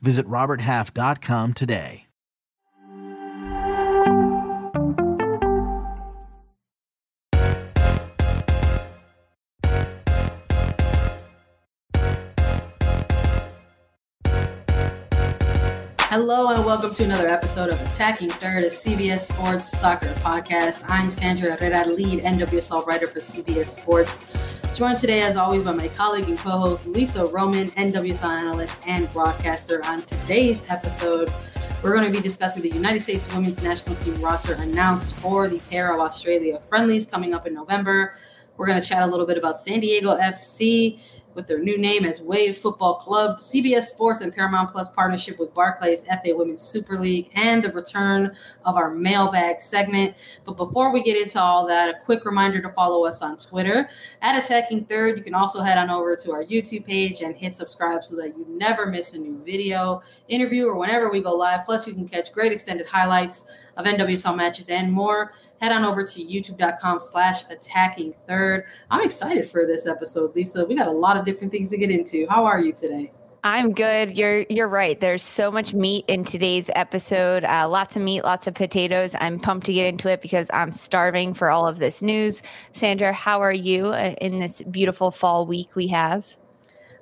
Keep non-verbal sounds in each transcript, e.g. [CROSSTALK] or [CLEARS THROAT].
Visit RobertHalf.com today. Hello and welcome to another episode of Attacking Third, a CBS Sports Soccer podcast. I'm Sandra Herrera, lead NWSL writer for CBS Sports. Joined today, as always, by my colleague and co-host Lisa Roman, NWSL analyst and broadcaster. On today's episode, we're going to be discussing the United States Women's National Team roster announced for the pair of Australia friendlies coming up in November. We're going to chat a little bit about San Diego FC with their new name as Wave Football Club, CBS Sports and Paramount Plus partnership with Barclays FA Women's Super League, and the return of our mailbag segment. But before we get into all that, a quick reminder to follow us on Twitter at Attacking Third. You can also head on over to our YouTube page and hit subscribe so that you never miss a new video, interview, or whenever we go live. Plus, you can catch great extended highlights of NWSL matches and more head on over to youtube.com slash attacking third. I'm excited for this episode, Lisa. We got a lot of different things to get into. How are you today? I'm good. You're you're right. There's so much meat in today's episode. Uh, lots of meat, lots of potatoes. I'm pumped to get into it because I'm starving for all of this news. Sandra, how are you uh, in this beautiful fall week we have?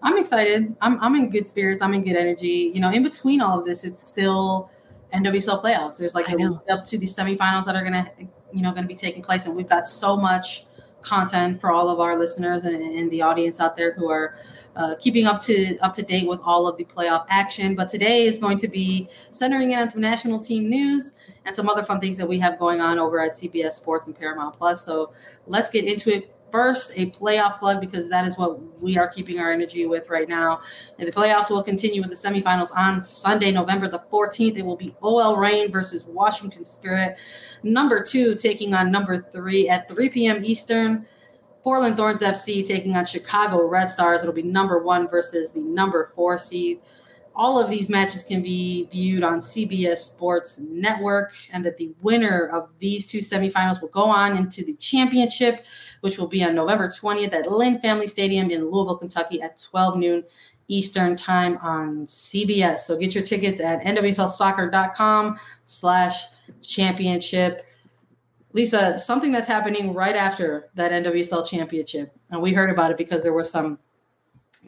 I'm excited. I'm I'm in good spirits. I'm in good energy. You know, in between all of this, it's still NWSL playoffs. There's like a up to the semifinals that are gonna you know going to be taking place and we've got so much content for all of our listeners and, and the audience out there who are uh, keeping up to up to date with all of the playoff action. But today is going to be centering in on some national team news and some other fun things that we have going on over at CBS Sports and Paramount Plus. So let's get into it first a playoff plug because that is what we are keeping our energy with right now. And the playoffs will continue with the semifinals on Sunday, November the 14th. It will be OL Reign versus Washington Spirit. Number two taking on number three at 3 p.m. Eastern. Portland Thorns FC taking on Chicago Red Stars. It'll be number one versus the number four seed all of these matches can be viewed on CBS Sports Network, and that the winner of these two semifinals will go on into the championship, which will be on November 20th at Lynn Family Stadium in Louisville, Kentucky at 12 noon Eastern time on CBS. So get your tickets at nwslsoccer.com slash championship. Lisa, something that's happening right after that NWSL championship, and we heard about it because there was some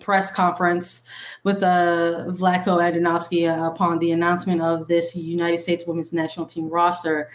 press conference with uh, Vlatko Andonovski uh, upon the announcement of this United States women's national team roster.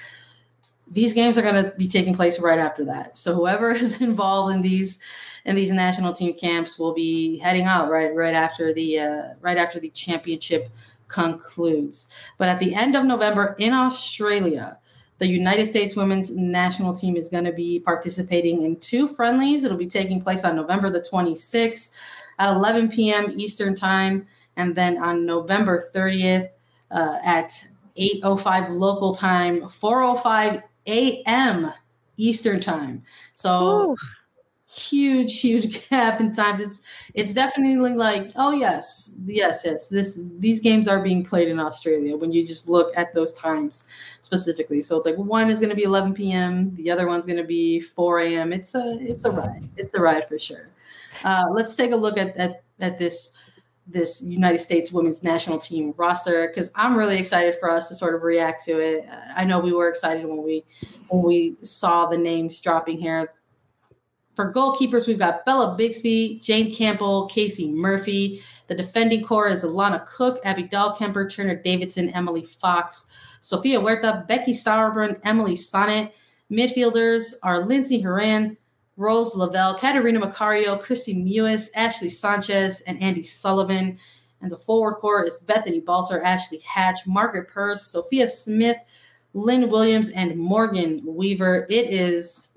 These games are going to be taking place right after that. So whoever [LAUGHS] is involved in these in these national team camps will be heading out right right after the uh, right after the championship concludes. But at the end of November in Australia, the United States women's national team is going to be participating in two friendlies. It'll be taking place on November the 26th at 11 p.m. Eastern Time, and then on November 30th uh, at 8:05 local time, 4:05 a.m. Eastern Time. So. Ooh. Huge, huge [LAUGHS] gap in times. It's it's definitely like, oh yes, yes, yes. This these games are being played in Australia when you just look at those times specifically. So it's like one is going to be 11 p.m., the other one's going to be 4 a.m. It's a it's a ride. It's a ride for sure. Uh, let's take a look at, at, at this this United States women's national team roster because I'm really excited for us to sort of react to it. I know we were excited when we when we saw the names dropping here. For goalkeepers, we've got Bella Bixby, Jane Campbell, Casey Murphy. The defending core is Alana Cook, Abby Dahlkemper, Tierna Davidson, Emily Fox, Sofia Huerta, Becky Sauerbrunn, Emily Sonnett. Midfielders are Lindsey Horan, Rose Lavelle, Catarina Macario, Kristie Mewis, Ashley Sanchez, and Andi Sullivan. And the forward core is Bethany Balcer, Ashley Hatch, Margaret Purce, Sophia Smith, Lynn Williams, and Morgan Weaver. It is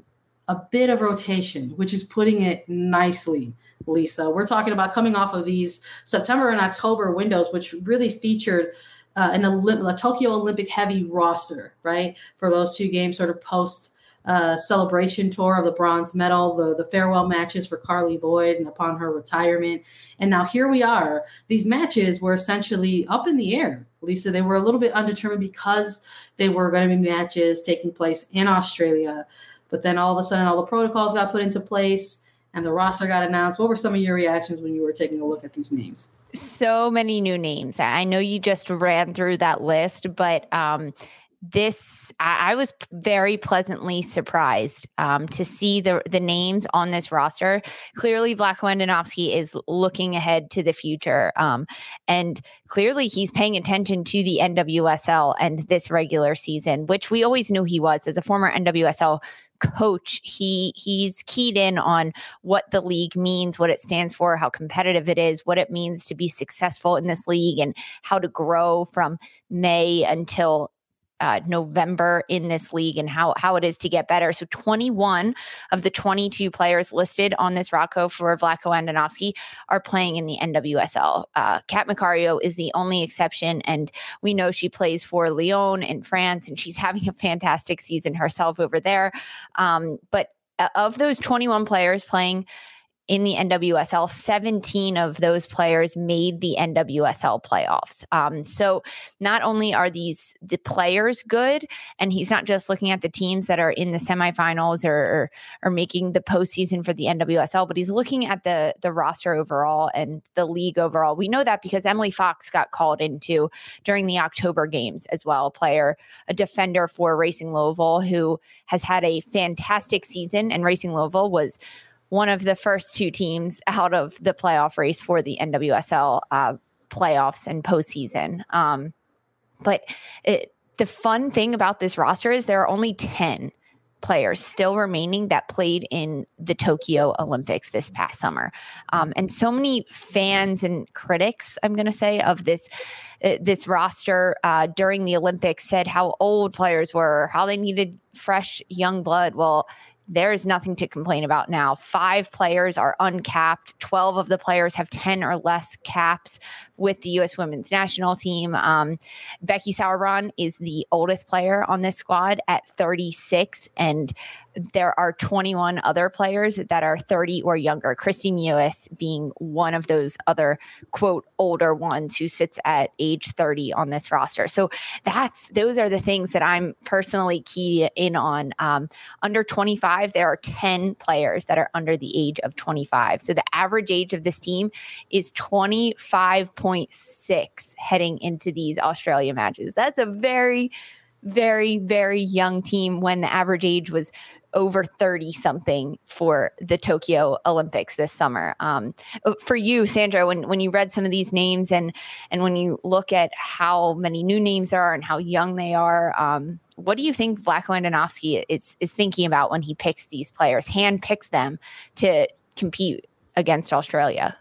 a bit of rotation, which is putting it nicely, Lisa. We're talking about coming off of these September and October windows, which really featured uh, an Olymp- a Tokyo Olympic heavy roster, right? For those two games, sort of post uh, celebration tour of the bronze medal, the, the farewell matches for Carli Lloyd and upon her retirement. And now here we are. These matches were essentially up in the air. Lisa, they were a little bit undetermined because they were going to be matches taking place in Australia. But then all of a sudden, all the protocols got put into place and the roster got announced. What were some of your reactions when you were taking a look at these names? So many new names. I know you just ran through that list, but um, this I, I, was very pleasantly surprised um, to see the the names on this roster. Clearly, Vlatko Andonovski is looking ahead to the future, um, and clearly he's paying attention to the NWSL and this regular season, which we always knew he was as a former NWSL coach he he's keyed in on what the league means what it stands for how competitive it is what it means to be successful in this league and how to grow from may until uh, November in this league and how how it is to get better. So 21 of the 22 players listed on this Rocco for Vlatko Andonovski are playing in the NWSL. Uh, Kat Macario is the only exception, and we know she plays for Lyon in France, and she's [LAUGHS] having a fantastic season herself over there. Um, but uh, of those 21 players playing in the NWSL, 17 of those players made the NWSL playoffs. Um, so not only are these the players good, and he's not just looking at the teams that are in the semifinals or, or, or making the postseason for the NWSL, but he's looking at the the roster overall and the league overall. We know that because Emily Fox got called into during the October games as well, a player, a defender for Racing Louisville who has had a fantastic season, and Racing Louisville was one of the first two teams out of the playoff race for the NWSL uh, playoffs and postseason. Um, but it, the fun thing about this roster is there are only 10 players still remaining that played in the Tokyo Olympics this past summer. Um, and so many fans and critics, I'm going to say, of this. Uh, this roster uh, during the Olympics said how old players were, how they needed fresh young blood. Well, there is nothing to complain about now. Five players are uncapped. 12 of the players have 10 or less caps with the U.S. women's national team. Um, Becky Sauerbrunn is the oldest player on this squad at 36. And there are 21 other players that are 30 or younger. Kristie Mewis being one of those other quote older ones who sits at age 30 on this roster. So that's those are the things that I'm personally key in on. Um, under 25, there are 10 players that are under the age of 25. So the average age of this team is 25.6 heading into these Australia matches. That's a very very, very young team when the average age was over 30 something for the Tokyo Olympics this summer. Um, uh, for you, Sandra, when, when you read some of these names and, and when you look at how many new names there are and how young they are, um, what do you think Vlatko Andonovski is, is thinking about when he picks these players, hand picks them to compete against Australia?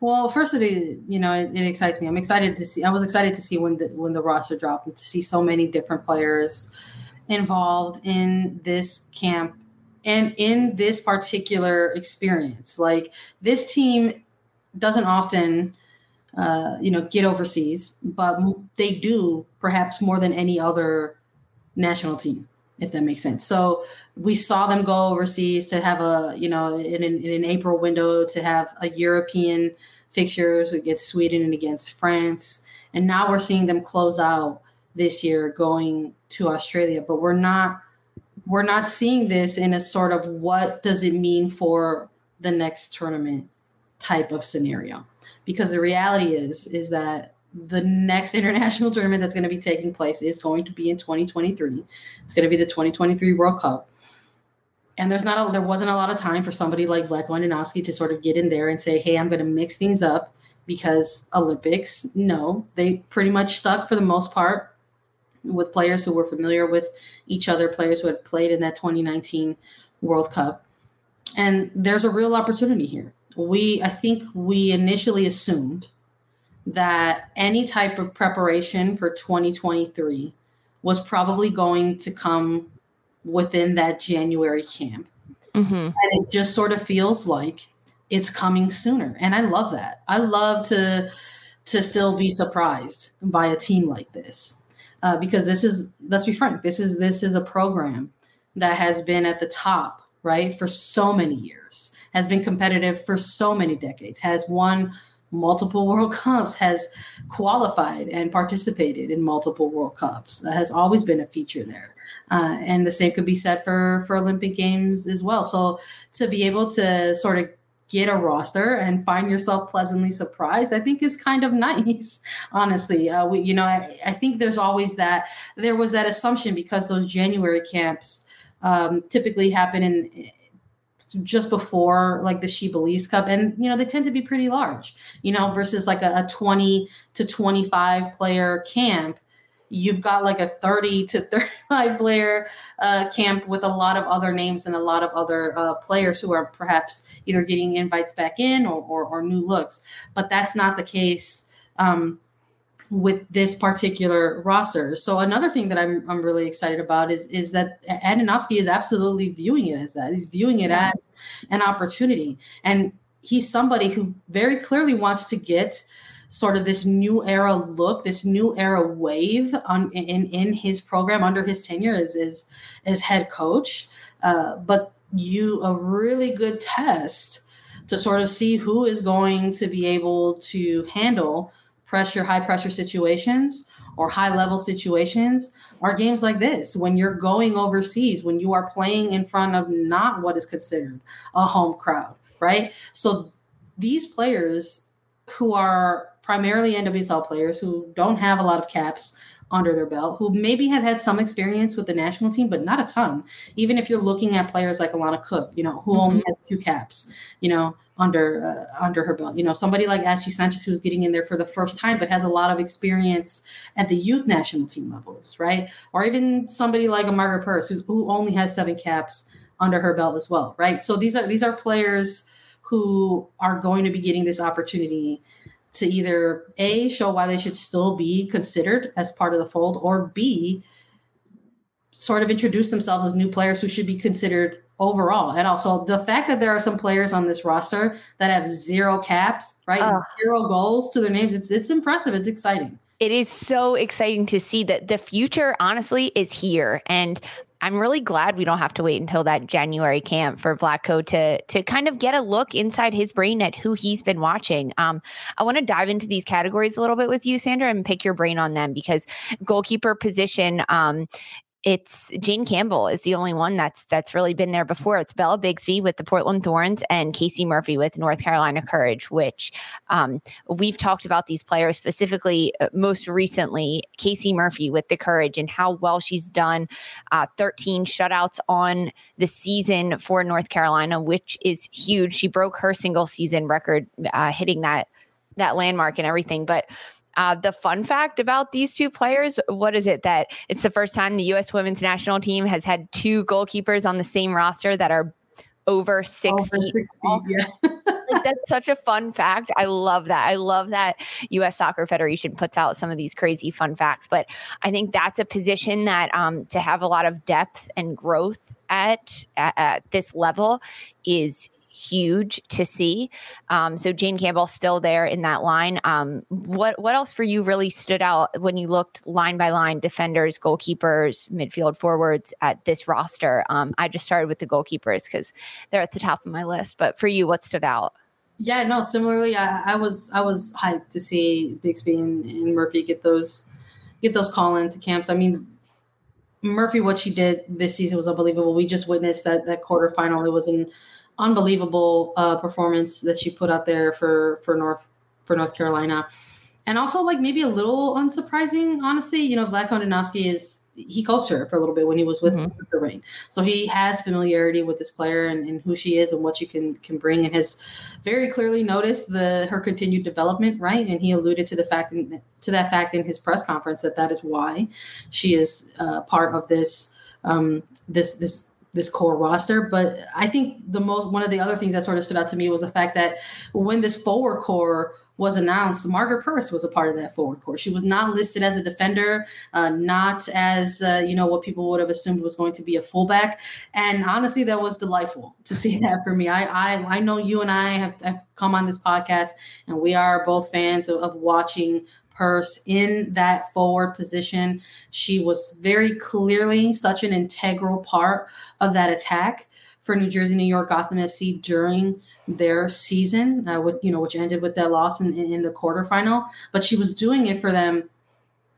Well, first it is, you know, it, it, excites me. I'm excited to see. I was excited to see when the when the roster dropped and to see so many different players involved in this camp and in this particular experience. Like this team doesn't often, uh, you know, get overseas, but they do perhaps more than any other national team, if that makes sense. So we saw them go overseas to have a, you know, in an, in an April window to have a European fixtures against Sweden and against France. And now we're seeing them close out this year going to Australia, but we're not we're not seeing this in a sort of what does it mean for the next tournament type of scenario. Because the reality is is that the next [LAUGHS] international tournament that's going to be taking place is going to be in 2023. It's going to be the 2023 World Cup. And there's not a, there wasn't a lot of time for somebody like Vlatko Andonovski to sort of get in there and say, "Hey, I'm going to mix things up." Because Olympics, no, they pretty much stuck for the most part with players who were familiar with each other, players who had played in that 2019 World Cup. And there's a real opportunity here. We, I think we initially assumed that any type of preparation for 2023 was probably going to come within that January camp. Mm-hmm. And it just sort of feels like it's coming sooner. And I love that. I love to to still be surprised by a team like this. Uh, because this is, let's be frank, this is this is a program that has been at the top, right, for so many years, has been competitive for so many decades, has won multiple World Cups, has qualified and participated in multiple World Cups. That has always been a feature there. Uh, and the same could be said for for Olympic Games as well. So to be able to sort of get a roster and find yourself pleasantly surprised, I think is kind of [LAUGHS] nice. Honestly, uh, we you know I, I, think there's always that there was that assumption because those January camps um, typically happen in just before like the She Believes Cup, and you know they tend to be pretty large, you know, versus like a, a 20 to 25 player camp you've got like a 30 to 35 player uh, camp with a lot of other names and a lot of other uh, players who are perhaps either getting invites back in or, or, or new looks. But that's not the case um, with this particular roster. So another thing that I'm, I'm really excited about is, is that Andonovski is absolutely viewing it as that. He's viewing it as an opportunity. And he's somebody who very clearly wants to get – sort of this new era look, this new era wave on in in his program under his tenure as as, as head coach. Uh, but you a really good test to sort of see who is going to be able to handle pressure, high pressure situations or high level situations are games like this when you're going overseas, when you are playing in front of not what is considered a home crowd, right? So these players who are primarily NWSL players who don't have a lot of caps under their belt, who maybe have had some experience with the national team, but not a ton. Even if you're looking at players like Alana Cook, you know, who mm-hmm. only has two caps, you know, under uh, under her belt. You know, somebody like Ashley Sanchez who's getting in there for the first time, but has a lot of experience at the youth national team levels, right? Or even somebody like a Margaret Purce who's, who only has seven caps under her belt as well, right? So these are these are players who are going to be getting this opportunity to either A, show why they should still be considered as part of the fold, or B, sort of introduce themselves as new players who should be considered overall. And also the fact that there are some players on this roster that have zero caps, right? Uh, zero goals to their names. It's it's impressive. It's exciting. It is so exciting to see that the future honestly is here. And I'm really glad we don't have to wait until that January camp for Vlatko to to kind of get a look inside his brain at who he's been watching. Um, I want to dive into these categories a little bit with you, Sandra, and pick your brain on them because goalkeeper position um, it's Jane Campbell is the only one that's that's really been there before. It's Bella Bixby with the Portland Thorns and Casey Murphy with North Carolina Courage, which um, we've talked about these players specifically uh, most recently. Casey Murphy with the Courage and how well she's done. Uh, 13 shutouts on the season for North Carolina, which is huge. She broke her single season record, uh, hitting that that landmark and everything, but uh, the fun fact about these two players, what is it that it's the first time the U.S. women's national team has had two goalkeepers on the same roster that are over six over feet. Six feet yeah. [LAUGHS] like, that's such a fun fact. I love that. I love that U.S. Soccer Federation puts out some of these crazy fun facts. But I think that's a position that um, to have a lot of depth and growth at, at, at this level is huge to see. Um, so Jane Campbell still there in that line. Um, what what else for you really stood out when you looked line by line, defenders, goalkeepers, midfield forwards at this roster? Um, I just started with the goalkeepers because they're at the top of my list. But for you, what stood out? Yeah, no. Similarly, I, I was I was hyped to see Bixby and, and Murphy get those get those call into camps. I mean, Murphy, what she did this season was unbelievable. We just witnessed that that quarterfinal. It was in unbelievable uh, performance that she put out there for for North for North Carolina, and also like maybe a little unsurprising, honestly. You know, Vlatko Andonovski is he coached her for a little bit when he was with, mm-hmm. the Reign, so he has familiarity with this player and, and, who she is and what she can can bring, and has very clearly noticed the her continued development, right? And he alluded to the fact to that fact in his press conference that that is why she is uh, part of this um, this this this core roster. But I think the most one of the other things that sort of stood out to me was the fact that when this forward core was announced, Margaret Purce was a part of that forward core. She was not listed as a defender, uh, not as uh, you know what people would have assumed was going to be a fullback. And honestly, that was delightful to see that for me. I I, I know you and I have, have come on this podcast, and we are both fans of, of watching In that forward position. She was very clearly such an integral part of that attack for New Jersey, New York, Gotham FC during their season, uh, with, you know, which ended with that loss in, in the quarterfinal. But she was doing it for them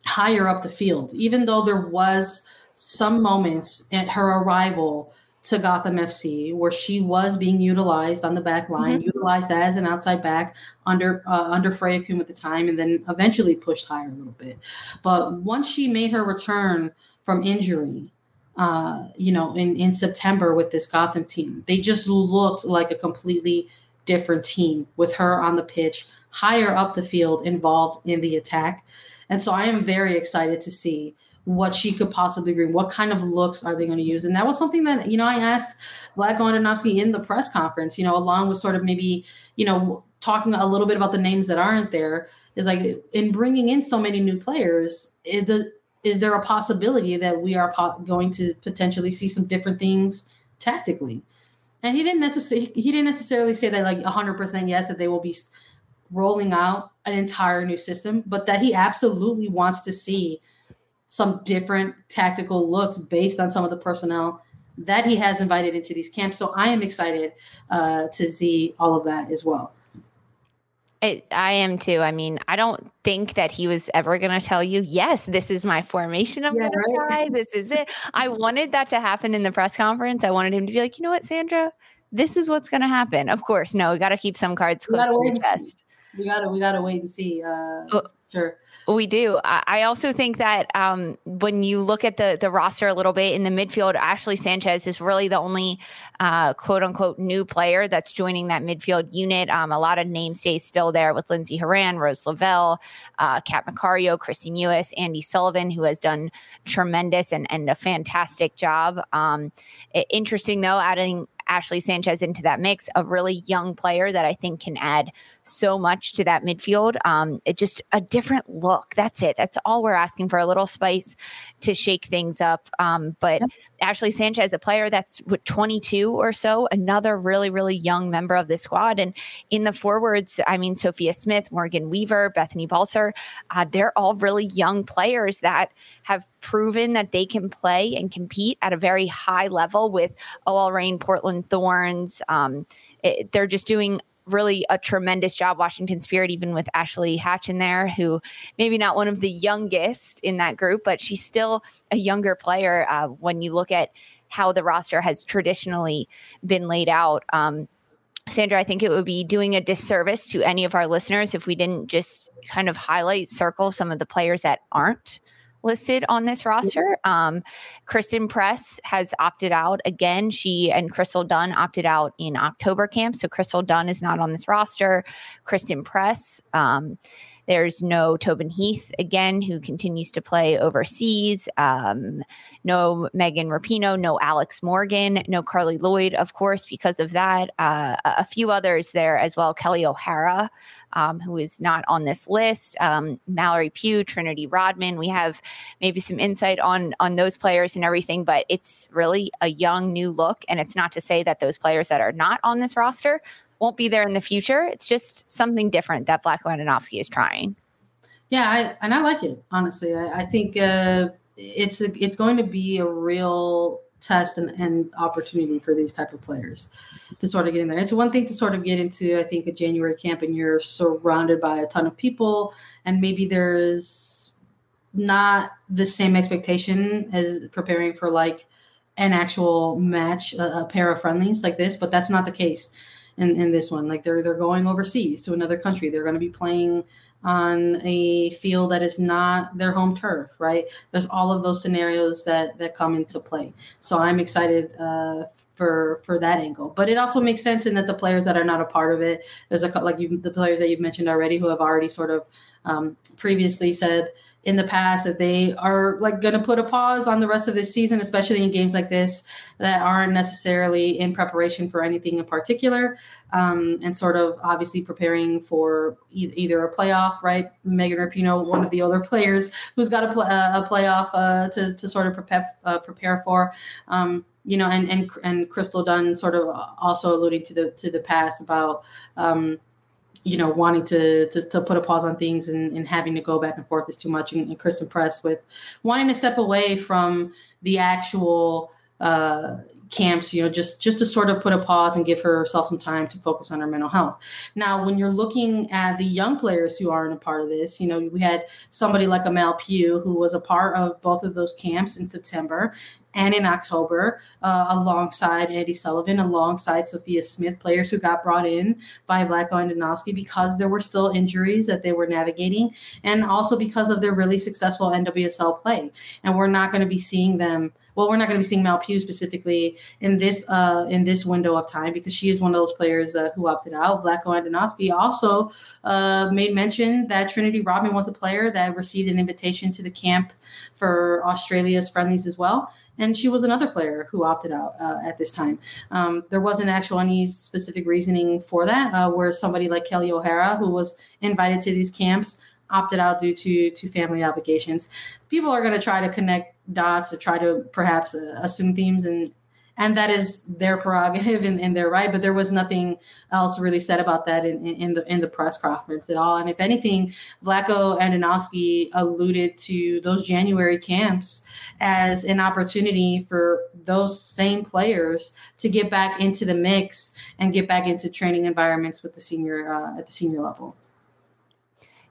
higher up the field, even though there was some moments at her arrival to Gotham FC where she was being utilized on the back line, mm-hmm. utilized as an outside back under uh, under Freya Coombe at the time, and then eventually pushed higher a little bit. But once she made her return from injury, uh, you know, in, in September with this Gotham team. They just looked like a completely different team with her on the pitch, higher up the field, involved in the attack. And so I am very excited to see what she could possibly bring. What kind of looks are they going to use? And that was something that, you know, I asked Vlatko Andonovski in the press conference, you know, along with sort of maybe, you know, talking a little bit about the names that aren't there is like in bringing in so many new players, is, the, is there a possibility that we are po- going to potentially see some different things tactically? And he didn't necessarily he didn't necessarily say that like 100% yes that they will be rolling out an entire new system, but that he absolutely wants to see some different tactical looks based on some of the personnel that he has invited into these camps. So I am excited uh, to see all of that as well. It, I am too. I mean, I don't think that he was ever going to tell you, yes, this is my formation of yeah, right? guy. This is it. I wanted that to happen in the press conference. I wanted him to be like, you know what, Sandra, this is what's going to happen. Of course, no, we got to keep some cards close to the chest. We got to, we got to wait and see. Uh, well, sure. We do. I also think that um, when you look at the the roster a little bit in the midfield, Ashley Sanchez is really the only uh, quote unquote new player that's joining that midfield unit. Um, a lot of names stay still there with Lindsey Horan, Rose Lavelle, uh, Kat Macario, Kristie Mewis, Andi Sullivan, who has done tremendous and, and a fantastic job. Um, interesting though, adding Ashley Sanchez into that mix, a really young player that I think can add so much to that midfield. Um, it just a different look. That's it. That's all we're asking for a little spice to shake things up. Um, but yep. Ashley Sanchez, a player that's what 22 or so, another really, really young member of the squad. And in the forwards, I mean, Sophia Smith, Morgan Weaver, Bethany Balcer, uh, they're all really young players that have proven that they can play and compete at a very high level with OL Reign, Portland Thorns. Um, it, they're just doing really a tremendous job. Washington Spirit, even with Ashley Hatch in there, who maybe not one of the youngest in that group, but she's still a younger player uh, when you look at how the roster has traditionally been laid out. Um, Sandra, I think it would be doing a disservice to any of our listeners if we didn't just kind of highlight, circle some of the players that aren't listed on this roster. Um, Christen Press has opted out again. She and Crystal Dunn opted out in October camp. So Crystal Dunn is not on this roster. Christen Press. Um, there's no Tobin Heath again, who continues to play overseas. Um, no Megan Rapinoe, no Alex Morgan, no Carli Lloyd, of course, because of that. Uh, a few others there as well. Kelly O'Hara, um, who is not on this list. Um, Mallory Pugh, Trinity Rodman. We have maybe some insight on on those players and everything, but it's really a young new look. And it's not to say that those players that are not on this roster won't be there in the future. It's just something different that Vlatko Andonovski is trying. Yeah, I, and I like it honestly. I, I think uh, it's a, it's going to be a real test and, and opportunity for these type of players to sort of get in there. It's one thing to sort of get into, I think, a January camp and you're surrounded by a ton of people, and maybe there's not the same expectation as preparing for like an actual match, a, a pair of friendlies like this, but that's not the case in, in this one. Like they're they're going overseas to another country. They're going to be playing on a field that is not their home turf, right? There's all of those scenarios that that come into play. So I'm excited uh, for for that angle. But it also makes sense in that the players that are not a part of it, there's a like you the players that you've mentioned already who have already sort of um, previously said in the past that they are like going to put a pause on the rest of this season, especially in games like this that aren't necessarily in preparation for anything in particular, um, and sort of obviously preparing for e- either a playoff, right? Megan Rapinoe, one of the older players who's got a, pl- a playoff uh, to, to sort of prepare, uh, prepare for. Um, you know, and and and Crystal Dunn sort of also alluding to the to the past about um, you know, wanting to, to, to put a pause on things and, and having to go back and forth is too much. And, and Christen Press with wanting to step away from the actual uh, camps, you know, just just to sort of put a pause and give herself some time to focus on her mental health. Now, when you're looking at the young players who aren't a part of this, you know, we had somebody like Amal Pugh who was a part of both of those camps in September and in October, uh, alongside Andi Sullivan, alongside Sophia Smith, players who got brought in by Vlatko Andonovski because there were still injuries that they were navigating, and also because of their really successful NWSL play. And we're not going to be seeing them. Well, we're not going to be seeing Mal Pugh specifically in this uh, in this window of time because she is one of those players uh, who opted out. Vlatko Andonovski also uh, made mention that Trinity Rodman was a player that received an invitation to the camp for Australia's friendlies as well and she was another player who opted out uh, at this time. Um, there wasn't actual any specific reasoning for that. Uh, where somebody like Kelly O'Hara, who was invited to these camps, opted out due to to family obligations. People are going to try to connect dots to try to perhaps uh, assume themes and and that is their prerogative and, and, they're right. But there was nothing else really said about that in, in, the in the press conference at all. And if anything, Vlatko Andonovski alluded to those January camps as an opportunity for those same players to get back into the mix and get back into training environments with the senior uh, at the senior level.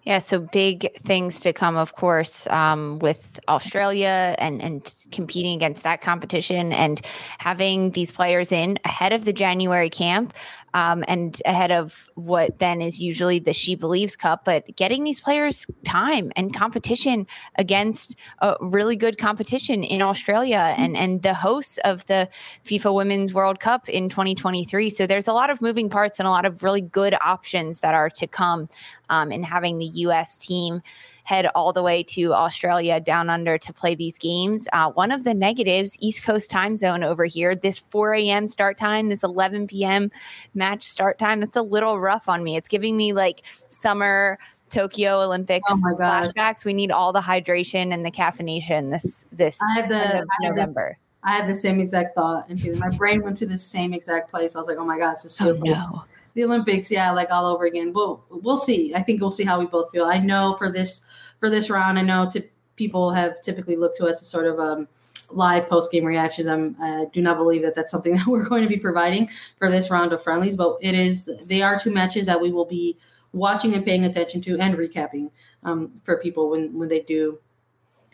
Yeah, so big things to come, of course, um, with Australia and and competing against that competition and having these players in ahead of the January camp um, and ahead of what then is usually the She Believes Cup. But getting these players time and competition against a really good competition in Australia and, and the hosts of the FIFA Women's World Cup in 2023. So there's a lot of moving parts and a lot of really good options that are to come um, in having the U.S. team head all the way to Australia down under to play these games. Uh, one of the negatives, East Coast time zone over here, this 4 a.m. start time, this 11 p.m. match start time, that's a little rough on me. It's giving me like summer. Tokyo Olympics oh flashbacks. We need all the hydration and the caffeination this this I the, I November. This, I had the same exact thought, and my brain went to the same exact place. I was like, "Oh my god, this feels oh, no. like the Olympics, yeah, like all over again." Well, we'll see. I think we'll see how we both feel. I know for this for this round. I know t- people have typically looked to us as sort of um, live post game reactions. I do not believe that that's something [LAUGHS] that we're going to be providing for this round of friendlies, but it is. They are two matches that we will be watching and paying attention to and recapping um, for people when when they do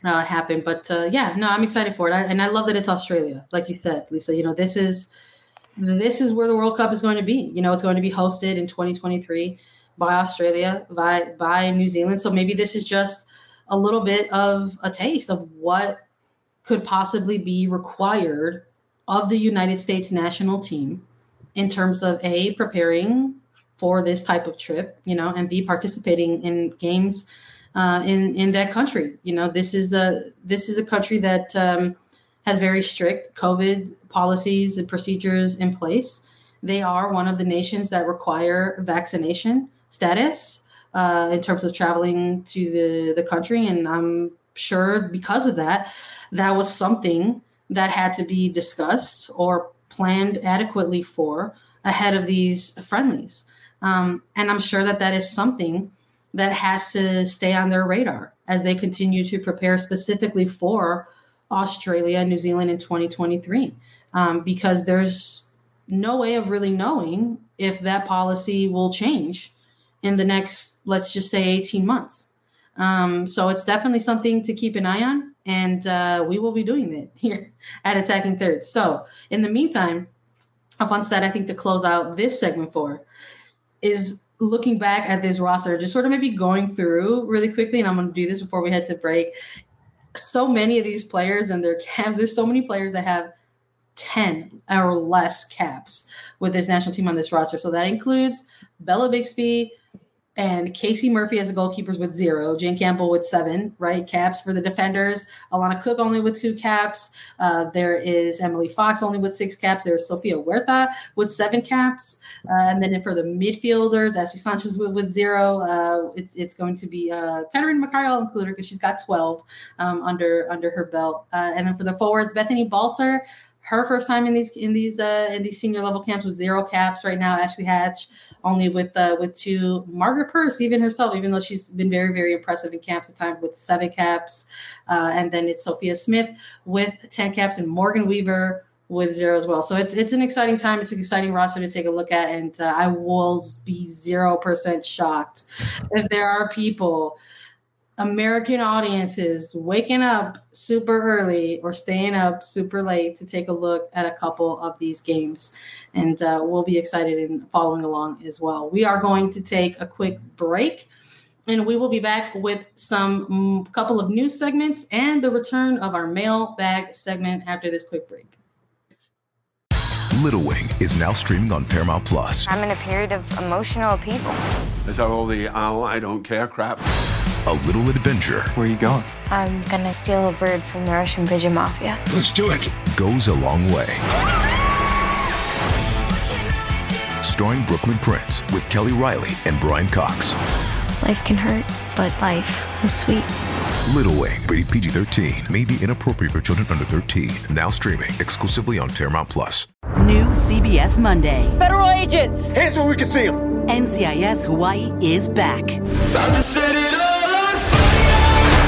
uh, happen. But uh, yeah, no, I'm excited for it, I, and I love that it's Australia, like you said, Lisa. You know, this is this is where the World Cup is going to be. You know, it's going to be hosted in 2023 by Australia, by by New Zealand. So maybe this is just a little bit of a taste of what could possibly be required of the United States national team in terms of a preparing for this type of trip, you know, and be participating in games uh, in in that country. You know, this is a this is a country that um, has very strict COVID policies and procedures in place. They are one of the nations that require vaccination status uh, in terms of traveling to the, the country. And I'm sure because of that, that was something that had to be discussed or planned adequately for ahead of these friendlies. Um, and I'm sure that that is something that has to stay on their radar as they continue to prepare specifically for Australia and New Zealand in 2023, um, because there's no way of really knowing if that policy will change in the next, let's just say, 18 months. Um, so it's definitely something to keep an eye on. And uh, we will be doing it [LAUGHS] here at Attacking Third. So in the meantime, a fun stat I think to close out this segment for is looking back at this roster, just sort of maybe going through really quickly. And I'm going to do this before we head to break. So many of these players and their caps, there's so many players that have 10 or less caps with this national team on this roster. So that includes Bella Bixby, and Casey Murphy as the goalkeepers with zero, Jane Campbell with seven, right? Caps for the defenders. Alana Cook only with two caps. Uh, there is Emily Fox only with six caps. There's Sofia Huerta with seven caps. Uh, and then for the midfielders, Ashley Sanchez with, with zero. Uh, it's, it's going to be uh, Catarina included because she's got 12 um, under under her belt. Uh, and then for the forwards, Bethany Balcer, her first time in these in these uh, in these senior level camps with zero caps right now. Ashley Hatch only with uh, with two. Margaret Purce, even herself, even though she's been very very impressive in camps at times with seven caps, uh, and then it's Sophia Smith with ten caps and Morgan Weaver with zero as well. So it's it's an exciting time. It's an exciting roster to take a look at, and uh, I will be zero percent shocked if there are people American audiences waking up super early or staying up super late to take a look at a couple of these games. And uh, we'll be excited in following along as well. We are going to take a quick break and we will be back with some mm, couple of news segments and the return of our mailbag segment after this quick break. Little Wing is now streaming on Paramount Plus. I'm in a period of emotional upheaval. Is that all the oh, I don't care crap? A little adventure. Where are you going? I'm gonna steal a bird from the Russian pigeon mafia. Let's do it. Goes a long way. Starring Brooklyn Prince with Kelly Reilly and Brian Cox. Life can hurt, but life is sweet. Little Wing, rated PG 13, may be inappropriate for children under 13. Now streaming exclusively on Paramount Plus. New CBS Monday. Federal agents! Hands where we can see them! NCIS Hawaii is back.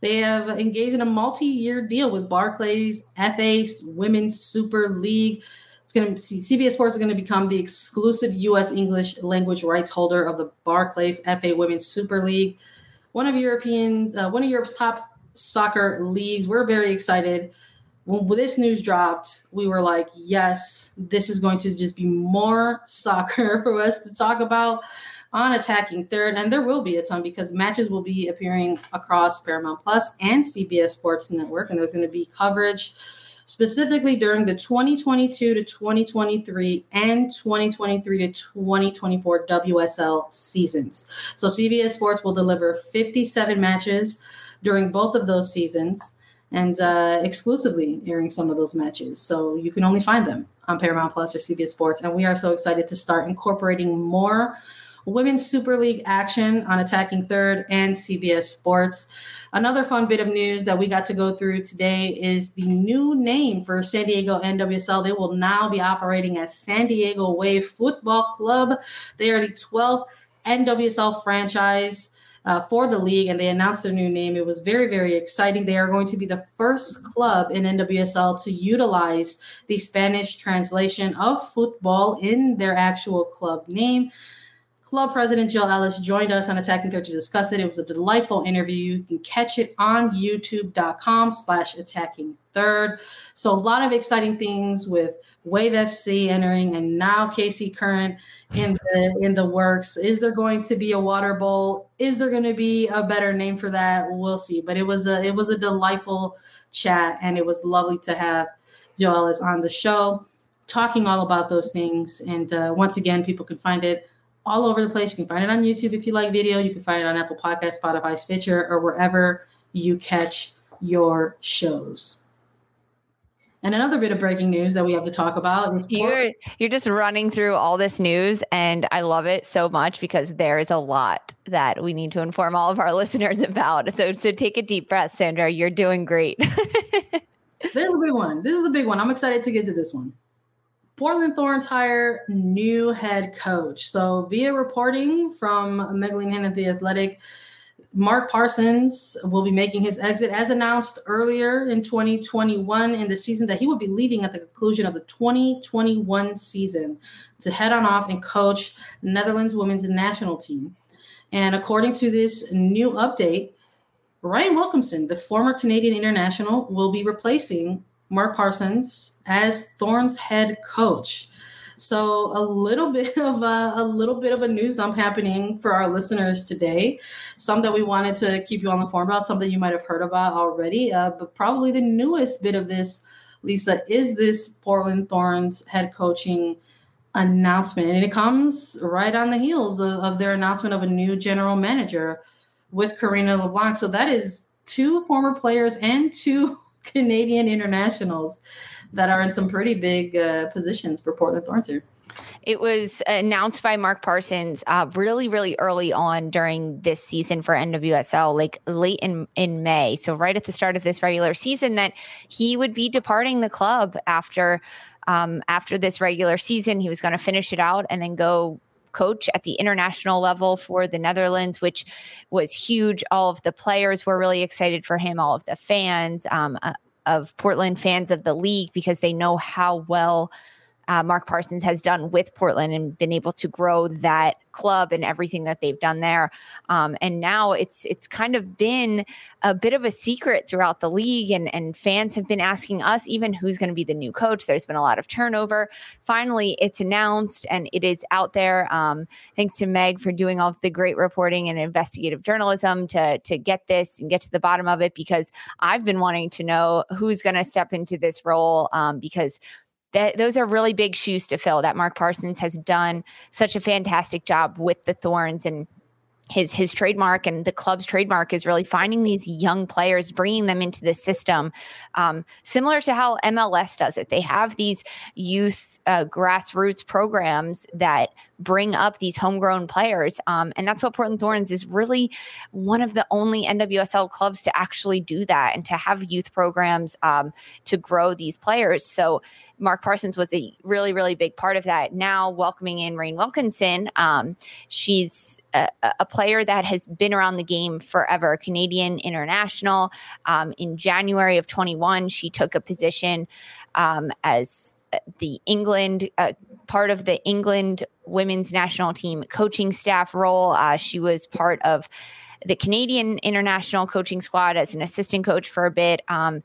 They have engaged in a multi-year deal with Barclays FA Women's Super League. It's going to CBS Sports is going to become the exclusive U.S. English language rights holder of the Barclays FA Women's Super League, one of European, uh, one of Europe's top soccer leagues. We're very excited. When this news dropped, we were like, yes, this is going to just be more [LAUGHS] soccer for us to talk about on attacking third. And there will be a ton because matches will be appearing across Paramount Plus and CBS Sports Network. And there's going to be coverage specifically during the 2022 to 2023 and 2023 to 2024 WSL seasons. So CBS Sports will deliver 57 matches during both of those seasons and uh, exclusively airing some of those matches. So you can only find them on Paramount Plus or CBS Sports. And we are so excited to start incorporating more Women's Super League action on Attacking Third and CBS Sports. Another fun bit of news that we got to go through today is the new name for San Diego NWSL. They will now be operating as San Diego Wave Football Club. They are the 12th NWSL franchise. Uh, for the league, and they announced their new name. It was very, very exciting. They are going to be the first club in NWSL to utilize the Spanish translation of football in their actual club name. Club President Jill Ellis joined us on Attacking Third to discuss it. It was a delightful interview. You can catch it on youtube.com slash attacking third. So a lot of exciting things with Wave FC entering and now KC Current in the in the works. Is there going to be a water bowl? Is there going to be a better name for that? We'll see. But it was a it was a delightful chat and it was lovely to have Jill Ellis on the show talking all about those things. And uh, once again, people can find it all over the place. You can find it on YouTube if you like video. You can find it on Apple Podcast, Spotify, Stitcher, or wherever you catch your shows. And another bit of breaking news that we have to talk about is you're you're just running through all this news, and I love it so much because there is a lot that we need to inform all of our [LAUGHS] listeners about. So so take a deep breath, Sandra. You're doing great. [LAUGHS] There's a big one. This is the big one. I'm excited to get to this one. Portland Thorns hire new head coach. So, via reporting from Meg Linehan at The Athletic, Mark Parsons will be making his exit as announced earlier in 2021 in the season that he will be leaving at the conclusion of the 2021 season to head on off and coach Netherlands women's national team. And according to this new update, Rhian Wilkinson, the former Canadian international, will be replacing Mark Parsons as Thorns head coach. So a little [LAUGHS] bit of a, a, little bit of a news dump happening for our listeners today. Some that we wanted to keep you on the form about, something you might have heard about already. Uh, but probably the newest bit of this, Lisa, is this Portland Thorns head coaching announcement, and it comes right on the heels of, of their announcement of a new general manager with Karina LeBlanc. So that is two former players and two [LAUGHS] Canadian internationals that are in some pretty big uh, positions for Portland Thorns here. It was announced by Mark Parsons uh, really, really early on during this season for NWSL, like late in, in May. So, right at the start of this regular season, that he would be departing the club after um, after this regular season. He was going to finish it out and then go coach at the international level for the Netherlands, which was huge. All of the players were really excited for him, all of the fans. Um, uh, of Portland fans of the league because they know how well uh, Mark Parsons has done with Portland and been able to grow that club and everything that they've done there. Um, and now it's it's kind of been a bit of a secret throughout the league, and and fans have been asking us even who's going to be the new coach. There's been a lot of turnover. Finally, it's announced and it is out there. Um, thanks to Meg for doing all the great reporting and investigative journalism to to get this and get to the bottom of it because I've been wanting to know who's going to step into this role um, because that those are really big shoes to fill that Mark Parsons has done such a fantastic job with the Thorns and his his trademark and the club's trademark is really finding these young players, bringing them into the system, um, similar to how MLS does it. They have these youth uh, grassroots programs that bring up these homegrown players, um, and that's what Portland Thorns is really one of the only NWSL clubs to actually do that and to have youth programs um, to grow these players. So Mark Parsons was a really, really big part of that. Now welcoming in Rhian Wilkinson, um, she's a, a, player that has been around the game forever, Canadian international. Um, in January of 21, she took a position um, as uh, the England uh, part of the England women's national team coaching staff role. Uh, she was part of the Canadian international coaching squad as an assistant coach for a bit. Um,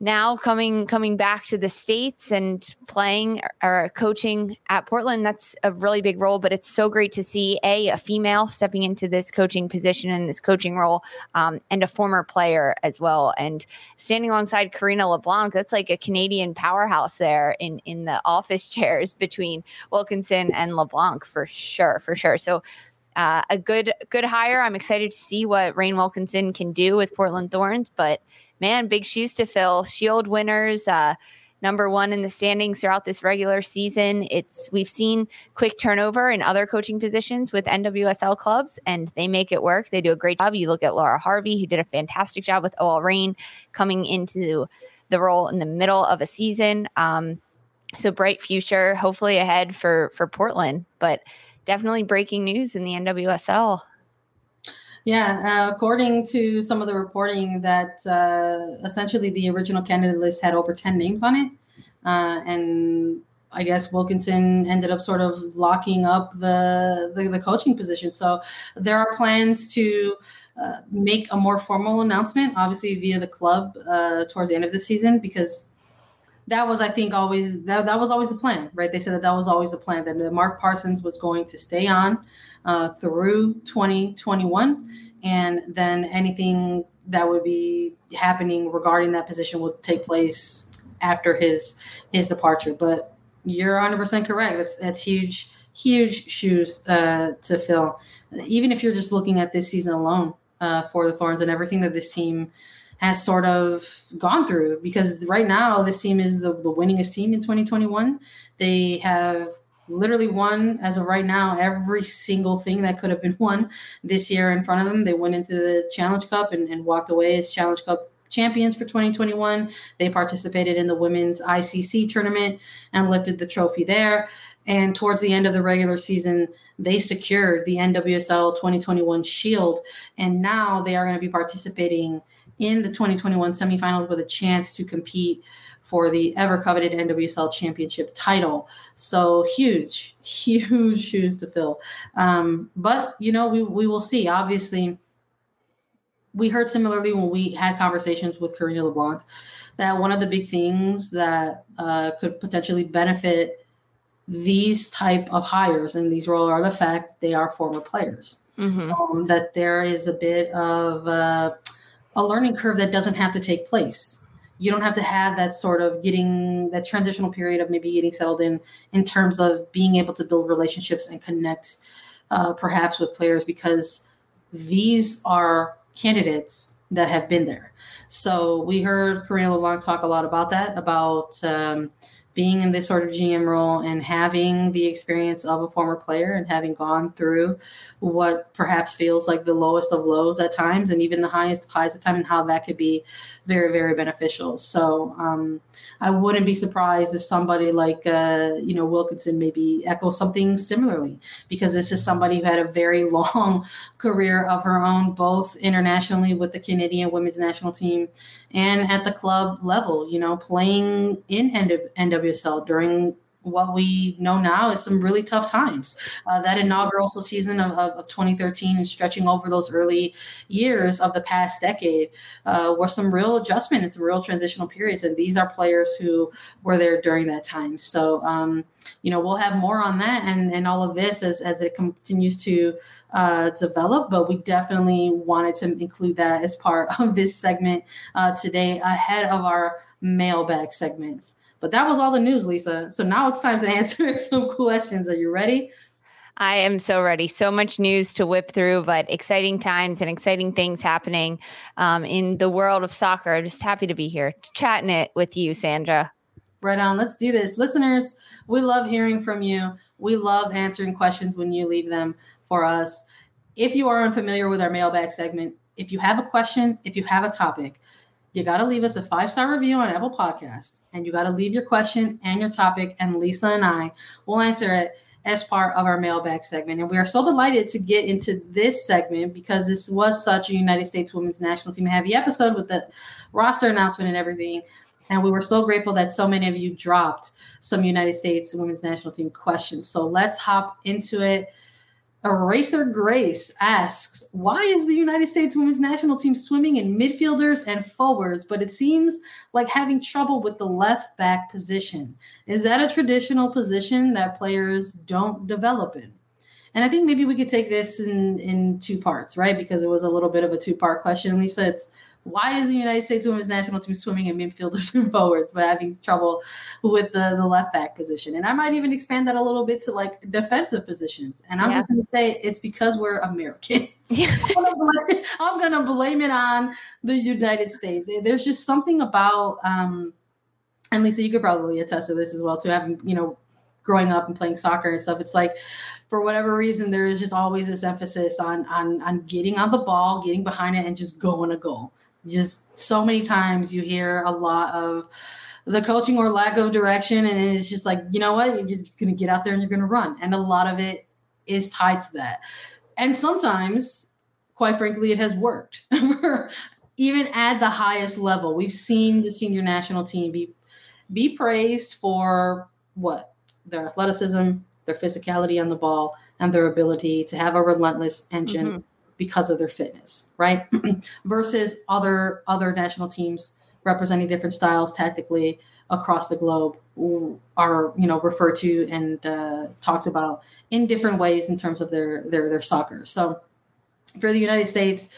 now coming coming back to the states and playing or coaching at Portland that's a really big role but it's so great to see a a female stepping into this coaching position and this coaching role um, and a former player as well. And standing alongside Karina LeBlanc that's like a Canadian powerhouse there in in the office [LAUGHS] chairs between Wilkinson and LeBlanc for sure for sure. So uh, a good good hire. I'm excited to see what Rhian Wilkinson can do with Portland Thorns but man, big shoes to fill. Shield winners, uh, number one in the standings throughout this regular season. It's we've seen quick turnover in other coaching positions with NWSL clubs, and they make it work. They do a great job. You look at Laura Harvey, who did a fantastic job with OL Reign coming into the role in the middle of a season. Um, so bright future, hopefully ahead for for Portland, but definitely breaking news in the NWSL. Yeah, uh, according to some of the reporting, that uh, essentially the original candidate list had over 10 names on it. Uh, and I guess Wilkinson ended up sort of locking up the, the, the coaching position. So there are plans to uh, make a more formal announcement, obviously via the club uh, towards the end of the season, because that was, I think, always that, that was always the plan, right? They said that that was always the plan that Mark Parsons was going to stay on uh, through 2021, and then anything that would be happening regarding that position will take place after his his departure. But you're 100 percent correct. That's that's huge, huge shoes uh, to fill. Even if you're just looking at this season alone uh, for the Thorns and everything that this team has sort of gone through because right now this team is the, the winningest team in 2021. They have literally won as of right now every single thing that could have been [LAUGHS] won this year in front of them. They went into the Challenge Cup and, and walked away as Challenge Cup champions for 2021. They participated in the women's ICC tournament and lifted the trophy there. And towards the end of the regular season, they secured the NWSL 2021 Shield. And now they are going to be participating in the 2021 semifinals with a chance to compete for the ever coveted NWSL championship title. So huge, [LAUGHS] huge shoes to fill. Um, but, you know, we, we will see. Obviously, we heard similarly when we had conversations with Karina LeBlanc that one of the big things that uh, could potentially benefit these type of hires in these roles are the fact they are former players. Mm-hmm. Um, that there is a bit of uh, a learning curve that doesn't have to take place you don't have to have that sort of getting that transitional period of maybe getting settled in in terms of being able to build relationships and connect uh, perhaps with players because these are candidates that have been there. So we heard Karina LeBlanc talk a lot about that about um, being in this sort of GM role and having the experience of a former player and having gone through what perhaps feels like the lowest of lows at times and even the highest of highs at times and how that could be very, very beneficial. So um, I wouldn't be surprised if somebody like, uh, you know, Wilkinson maybe echo something similarly because this is somebody who had a very [LAUGHS] long career of her own, both internationally with the Canadian women's national team and at the club level, you know, playing in NW WSL during what we know now is some really tough times. Uh, that inaugural season of, of, of, 2013 and stretching over those early years of the past decade uh, were some real adjustment and some real transitional periods. And these are players who were there during that time. So, um, you know, we'll have more on that and, and all of this as, as it continues to uh, develop, but we definitely wanted to include that as part of this segment uh, today ahead of our mailbag segment but that was all the news, Lisa. So now it's time to [LAUGHS] answer some questions. Are you ready? I am so ready. So much news to whip through, but exciting times and exciting things happening um, in the world of soccer. I'm just happy to be here chatting it with you, Sandra. Right on. Let's do this. Listeners, we love hearing from you. We love answering questions when you leave them for us. If you are unfamiliar with our mailbag segment, if you have a question, if you have a topic, you got to leave us a five star review on Apple Podcast, and you got to leave your question and your topic, and Lisa and I will answer it as part of our mailbag segment. And we are so delighted to get into this segment because this was such a United States Women's National Team heavy episode with the roster announcement and everything. And we were so grateful that so many of you dropped some United States Women's National Team questions. So let's hop into it. Eraser Grace asks, why is the United States women's national team swimming in midfielders and forwards, but it seems like having trouble with the left back position? Is that a traditional position that players don't develop in? And I think maybe we could take this in, in two parts, right? Because it was a little bit of a two part question. Lisa, it's why is the United States women's national team swimming in midfielders [LAUGHS] and forwards but having trouble with the, the left back position? And I might even expand that a little bit to like defensive positions. And I'm yeah. just going to say it's because we're Americans. [LAUGHS] [LAUGHS] Yeah. I'm going to blame it on the United States. There's just something about, um, and Lisa, you could probably attest to this as well, too, having, you know, growing up and playing soccer and stuff. It's like, for whatever reason, there is just always this emphasis on on on getting on the ball, getting behind it, and just going a goal just so many times you hear a lot of the coaching or lack of direction and it's just like you know what? You're going to get out there and you're going to run. And a lot of it is tied to that. And sometimes quite frankly it has worked. [LAUGHS] Even at the highest level we've seen the senior national team be be praised for what? Their athleticism their physicality on the ball and their ability to have a relentless engine mm-hmm because of their fitness, right? [CLEARS THROAT] Versus other other national teams representing different styles tactically across the globe are you know referred to and uh, talked about in different ways in terms of their their their soccer. So for the United States,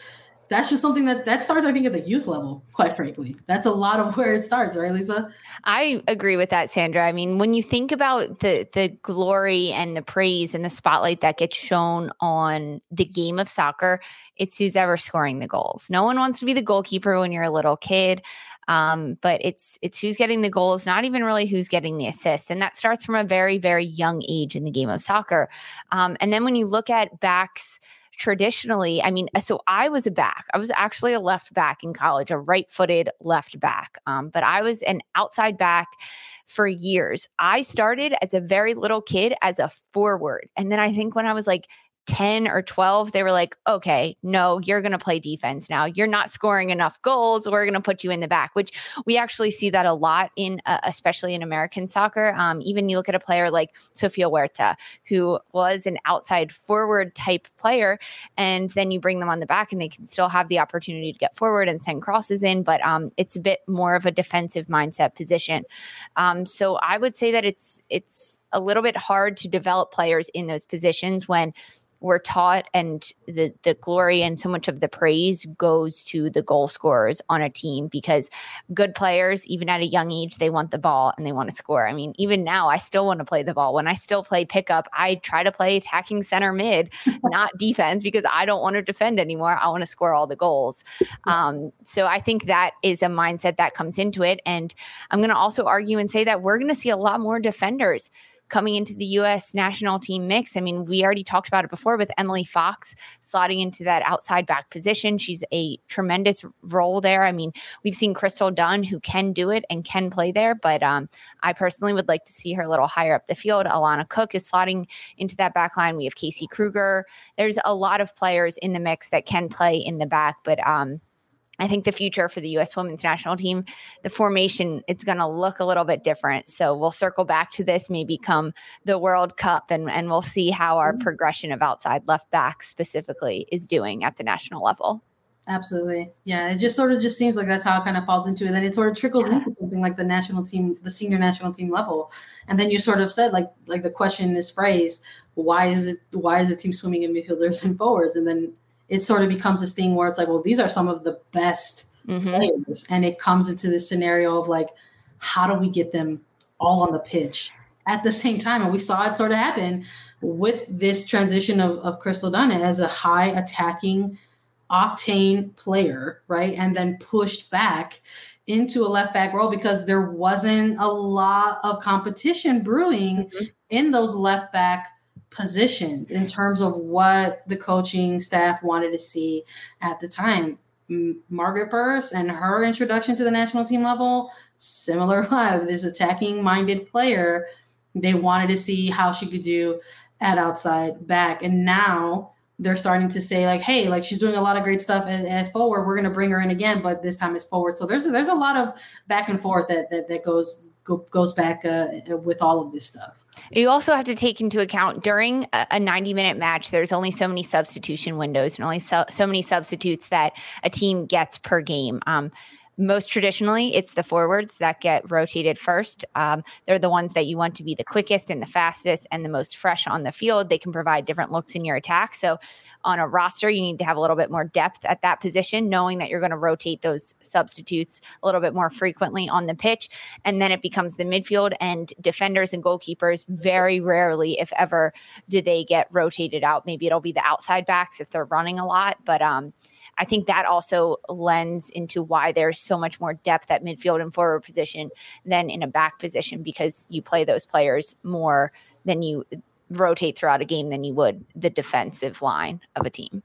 that's just something that that starts i think at the youth level quite frankly. That's a lot of [LAUGHS] where it starts right lisa? I agree with that sandra. I mean when you think about the the glory and the praise and the spotlight that gets shown on the game of soccer it's who's ever scoring the goals. No one wants to be the goalkeeper when you're a little kid um, but it's it's who's getting the goals, not even really who's getting the assists, and that starts from a very very young age in the game of soccer. Um, and then when you look at backs traditionally, I mean, so I was a back. I was actually a left back in college, a right footed left back. Um, but I was an outside back for years. I started as a very little kid as a forward. And then I think when I was like 10 or 12, they were like, okay, no, you're going to play defense now. You're not scoring enough goals. We're going to put you in the back, which we actually see that a lot in, uh, especially in American soccer. Um, even you look at a player like Sofia Huerta, who was an outside forward type player, and then you bring them on the back and they can still have the opportunity to get forward and send crosses in, but um, it's a bit more of a defensive mindset position. Um, so I would say that it's, it's, a little bit hard to develop players in those positions when we're taught and the the glory and so much of the praise goes to the goal scorers on a team because good players even at a young age they want the ball and they want to score. I mean even now i still want to play the ball. When i still play pickup i try to play attacking center mid [LAUGHS] not defense because i don't want to defend anymore. I want to score all the goals. Um, so i think that is a mindset that comes into it. And i'm going to also argue and say that we're going to see a lot more defenders coming into the U.S. national team mix. I mean, we already talked about it before with Emily Fox slotting into that outside back position. She's a tremendous role there. I mean, we've seen Crystal Dunn who can do it and can play there, but um, I personally would like to see her a little higher up the field. Alana Cook is slotting into that back line. We have Casey Krueger. There's a lot of players in the mix that can play in the back, but um, I think the future for the U.S. women's national team, the formation, it's going to look a little bit different. So we'll circle back to this, maybe come the World Cup, and, and we'll see how our mm-hmm. progression of outside left back specifically is doing at the national level. Absolutely. Yeah. It just sort of just seems like that's how it kind of falls into it. Then it sort of trickles yeah. into something like the national team, the senior national team level. And then you sort of said like like the question is phrased, why is it why is the team swimming in midfielders and forwards? And then it sort of becomes this thing where it's like, well, these are some of the best mm-hmm. players. And it comes into this scenario of like, how do we get them all on the pitch at the [LAUGHS] same time? And we saw it sort of happen with this transition of, of Crystal Dunn as a high attacking octane player, right? And then pushed back into a left back role because there wasn't a lot of competition brewing mm-hmm. in those left back positions in terms of what the coaching staff wanted to see at the time. Margaret Purce and her introduction to the national team level, similar [LAUGHS] vibe. This attacking minded player, they wanted to see how she could do at outside back. And now they're starting to say like, hey, like she's doing a lot of great stuff at, at forward. We're going to bring her in again, but this time it's forward. So there's a, there's a lot of back and forth that that, that goes go, goes back uh, with all of this stuff. You also have to take into account during a 90 minute match, there's only so many substitution windows and only so, so many substitutes that a team gets per game. Um, most traditionally, it's the forwards that get rotated first. Um, they're the ones that you want to be the quickest and the fastest and the most fresh on the field. They can provide different looks in your attack. So, on a roster, you need to have a little bit more depth at that position, knowing that you're going to rotate those substitutes a little bit more frequently on the pitch. And then it becomes the midfield and defenders and goalkeepers. Very rarely, if ever, do they get rotated out. Maybe it'll be the outside backs if they're running a lot, but um, I think that also lends into why there's so much more depth at midfield and forward position than in a back position because you play those players more than you rotate throughout a game than you would the defensive line of a team.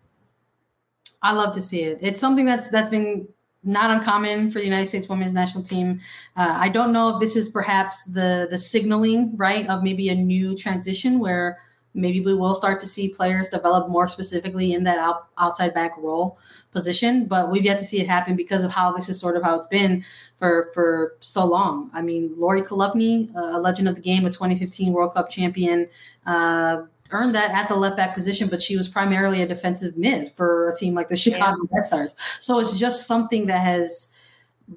I love to see it. It's something that's that's been not uncommon for the United States women's national team. Uh, I don't know if this is perhaps the the signaling right of maybe a new transition where maybe we will start to see players develop more specifically in that out, outside back role position but we've yet to see it happen because of how this is sort of how it's been for for so long i mean lori Chalupny, a legend of the game a 2015 world cup champion uh, earned that at the left back position but she was primarily a defensive mid for a team like the chicago yeah. red stars so it's just something that has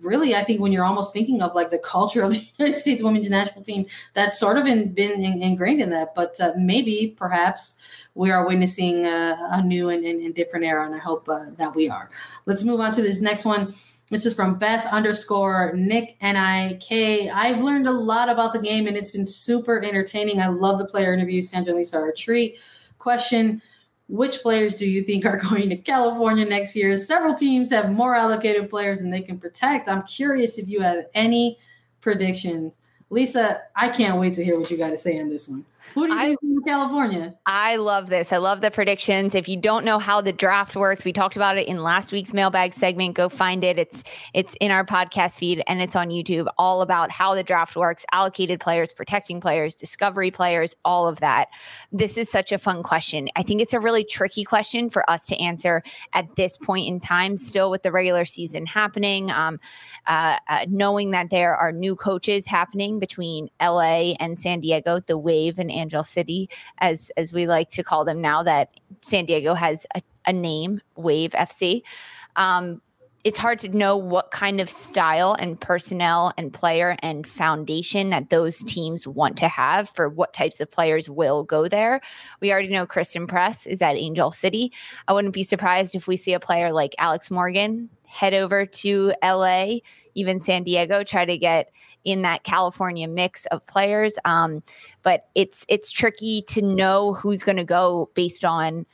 really, I think when you're almost thinking of like the culture of the [LAUGHS] United States women's national team, that's sort of in, been in, ingrained in that. But uh, maybe, perhaps, we are witnessing a, a new and, and, and, different era, and I hope uh, that we are. Let's move on to this next one. This is from Beth underscore Nick N I K. I've learned a lot about the game, and it's been super entertaining. I love the player interviews. Sandra and Lisa are a treat. Question which players do you think are [LAUGHS] going to California next year? Several teams have more allocated players than they can protect. I'm curious if you have any predictions Lisa, I can't wait to hear what you got to say on this one. Who do you think in California? I love this. I love the predictions. If you don't know how the draft works, we talked about it in last week's mailbag segment. Go find it. It's it's in our podcast feed and it's on YouTube. All about how the draft works, allocated players, protecting players, discovery players, all of that. This is such a fun question. I think it's a really tricky question for us to answer at this point in time. Still with the regular season happening, um, uh, uh, knowing that there are new coaches happening between LA and San Diego, the Wave and Angel City, as as we like to call them now that San Diego has a, a name, Wave FC. Um, it's hard to know what kind of style and personnel and player and foundation that those teams want to have for what types of players will go there. We already know Christen Press is at Angel City. I wouldn't be surprised if we see a player like Alex Morgan head over to LA, even San Diego, try to get in that California mix of players. Um, but it's it's tricky to know who's going to go based on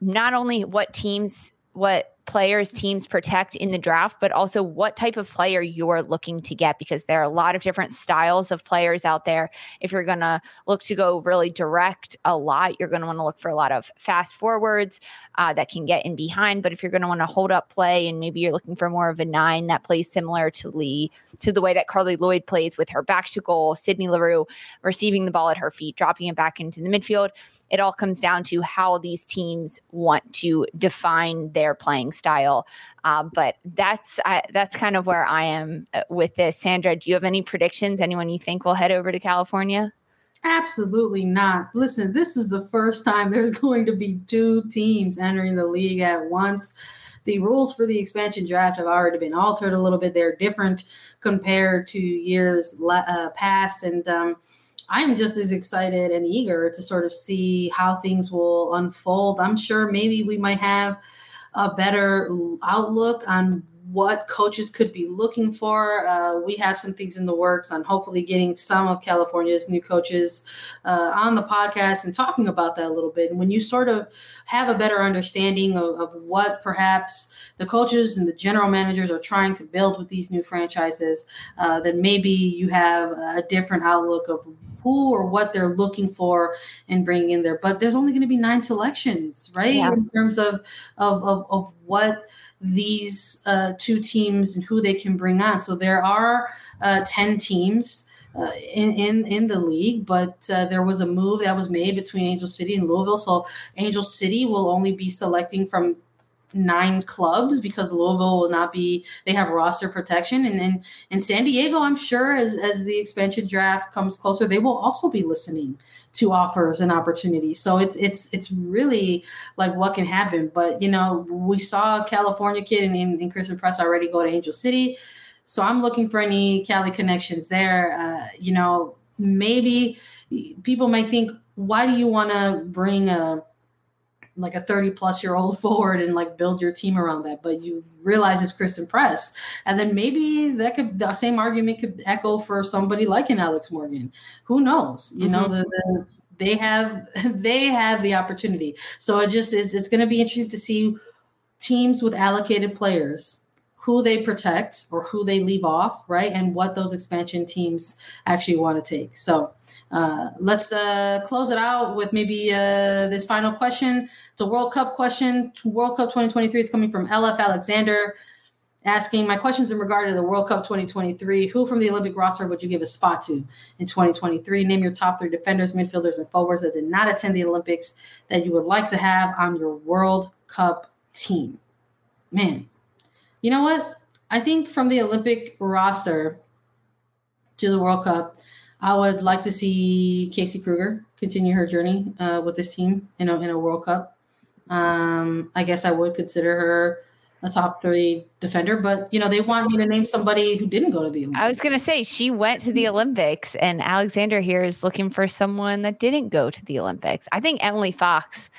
not only what teams what players teams protect in the draft, but also what type of player you're looking to get because there are a lot of different styles of players out there. If you're going to look to go really direct a lot, you're going to want to look for a lot of fast forwards uh, that can get in behind. But if you're going to want to hold up play and maybe you're looking for more of a nine that plays similar to Lee, to the way that Carli Lloyd plays with her back to goal, Sydney Leroux receiving the ball at her feet, dropping it back into the midfield it all comes down to how these teams want to define their playing style. Uh, but that's I, that's kind of where I am uh, with this. Sandra, do you have any predictions? Anyone you think will head over to California? Absolutely not. Listen, this is the first time [LAUGHS] there's going to be two teams entering the league at once. The rules for the expansion draft have already been altered a little bit. They're different compared to years uh, past, and um, I'm just as excited and eager to sort of see how things will unfold. I'm sure maybe we might have a better outlook on what coaches could be looking for. Uh, we have some things in the works on hopefully getting some of California's new coaches uh, on the podcast and talking about that a little bit. And when you sort of have a better understanding of, of what perhaps the coaches and the general managers are trying to build with these new franchises, uh, then maybe you have a different outlook of who or what they're looking for and bringing in there. But there's only going to be nine selections, right? Yeah. In terms of, of, of, of what these uh, two teams and who they can bring on. So there are uh, 10 teams. Uh, in, in in the league, but uh, there was a move that was made between Angel City and Louisville. So Angel City will only be selecting from nine clubs because Louisville will not be they have roster protection. And then in San Diego I'm sure as as the expansion draft comes closer they will also be listening to offers and opportunities. So it's it's it's really like what can happen. But you know we saw California kid and, and, and Christen Press already go to Angel City. So I'm looking for any Cali connections there. Uh, you know maybe people might think why do you want to bring a like a 30 plus year old [LAUGHS] forward and like build your team around that but you realize it's christen press. And then maybe that could the same argument could echo for somebody like an alex morgan. Who knows? You mm-hmm. know the, the, they have [LAUGHS] they have the opportunity. So it just is it's going to be interesting to see teams with allocated players who they protect or who they leave off right and what those expansion teams actually want to take. So uh, let's uh, close it out with maybe uh, this final question. It's a World Cup question. World Cup 2023. It's coming from LF Alexander asking my questions in regard to the World Cup 2023. Who from the Olympic roster would you give a spot to in 2023? Name your top three defenders, midfielders, and forwards that did not attend the Olympics that you would like to have on your World Cup team. Man, you know what? I think from the Olympic roster to the World Cup, I would like to see Casey Krueger continue her journey uh, with this team in a, in a World Cup. Um, I guess I would consider her a top three defender, but you know they want me to name somebody who didn't go to the Olympics. I was going to say she went to the Olympics, and Alexander here is looking for someone that didn't go to the Olympics. I think Emily Fox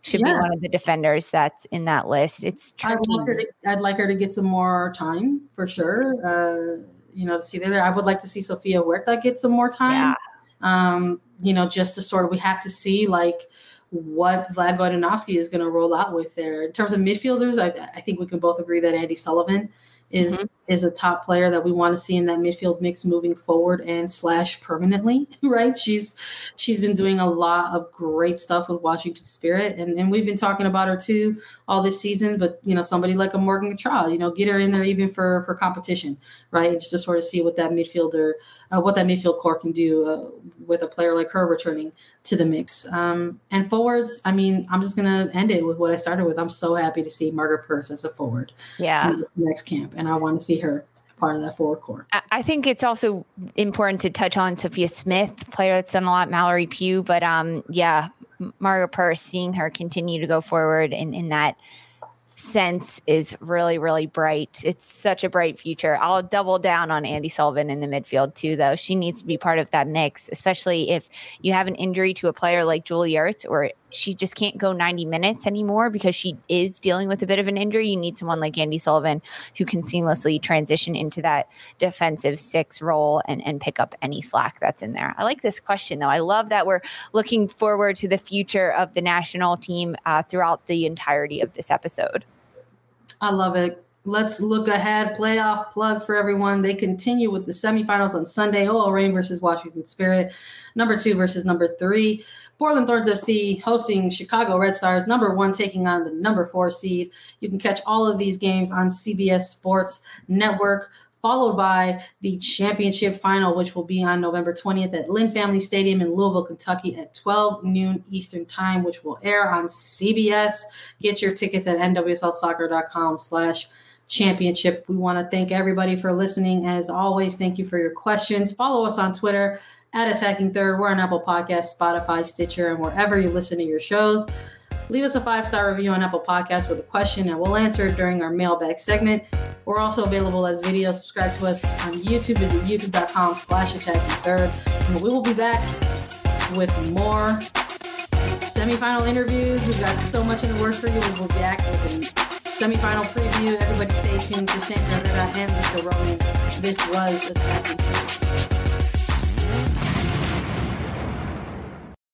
should yeah. be one of the defenders that's in that list. It's tricky. I'd like her to, I'd like her to get some more time for sure. Uh, you know, to see there. I would like to see Sofia Huerta get some more time. Yeah. Um, you know, just to sort of we have to see like what Vlatko Andonovski is going to roll out with there. In terms of midfielders, I, I, think we can both agree that Andi Sullivan is mm-hmm. Is a top player that we want to see in that midfield mix moving forward and slash permanently, [LAUGHS] right? She's she's been doing a lot of great stuff with Washington Spirit, and, and we've been talking about her too all this season. But you know, somebody like a Morgan Gautrat, you know, get her in there even for for competition, right? And Just to sort of see what that midfielder, uh, what that midfield core can do uh, with a player like her returning to the mix. Um, and forwards, I mean, I'm just gonna end it with what I started with. I'm so happy to see Margaret Purce as a forward. Yeah. next camp, and I want to see her part of that forward core. I think it's also important to touch on Sophia Smith, player that's done a lot, Mallory Pugh, but um, yeah, Margaret Purce, seeing her continue to go forward in in that sense is really, really bright. It's such a bright future. I'll double down on Andi Sullivan in the midfield too, though. She needs to be part of that mix, especially if you have an injury to a player like Julie Ertz or she just can't go 90 minutes anymore because she is dealing with a bit of an injury. You need someone like Andi Sullivan who can seamlessly transition into that defensive six role and, and pick up any slack that's in there. I like this question though. I love that we're looking forward to the future of the national team uh, throughout the entirety of this episode. I love it. Let's look ahead. Playoff plug for everyone. They continue with the semifinals on Sunday. OL Reign versus Washington Spirit. Number two versus number three. Portland Thorns FC hosting Chicago Red Stars. Number one taking on the number four seed. You can catch all of these games on CBS Sports Network followed by the championship final, which will be on November 20th at Lynn Family Stadium in Louisville, Kentucky at 12 noon Eastern Time, which will air on CBS. Get your tickets at nwslsoccer.com slash championship. We want to thank everybody for listening. As always, thank you for your questions. Follow us on Twitter at Attacking Third. We're on Apple Podcasts, Spotify, Stitcher, and wherever you listen to your shows. Leave us a five star review on Apple Podcasts with a question and we'll answer it during our mailbag segment. We're also available as video. Subscribe to us on YouTube. Visit youtube.com slash attacking third. And we will be back with more semifinal interviews. We've got so much in the works for you. We will be back with a semifinal preview. Everybody stay tuned to Sandra Herrera and Mr. Roman. This was Attacking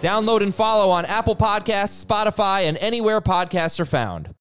Download and follow on Apple Podcasts, Spotify, and anywhere podcasts are found.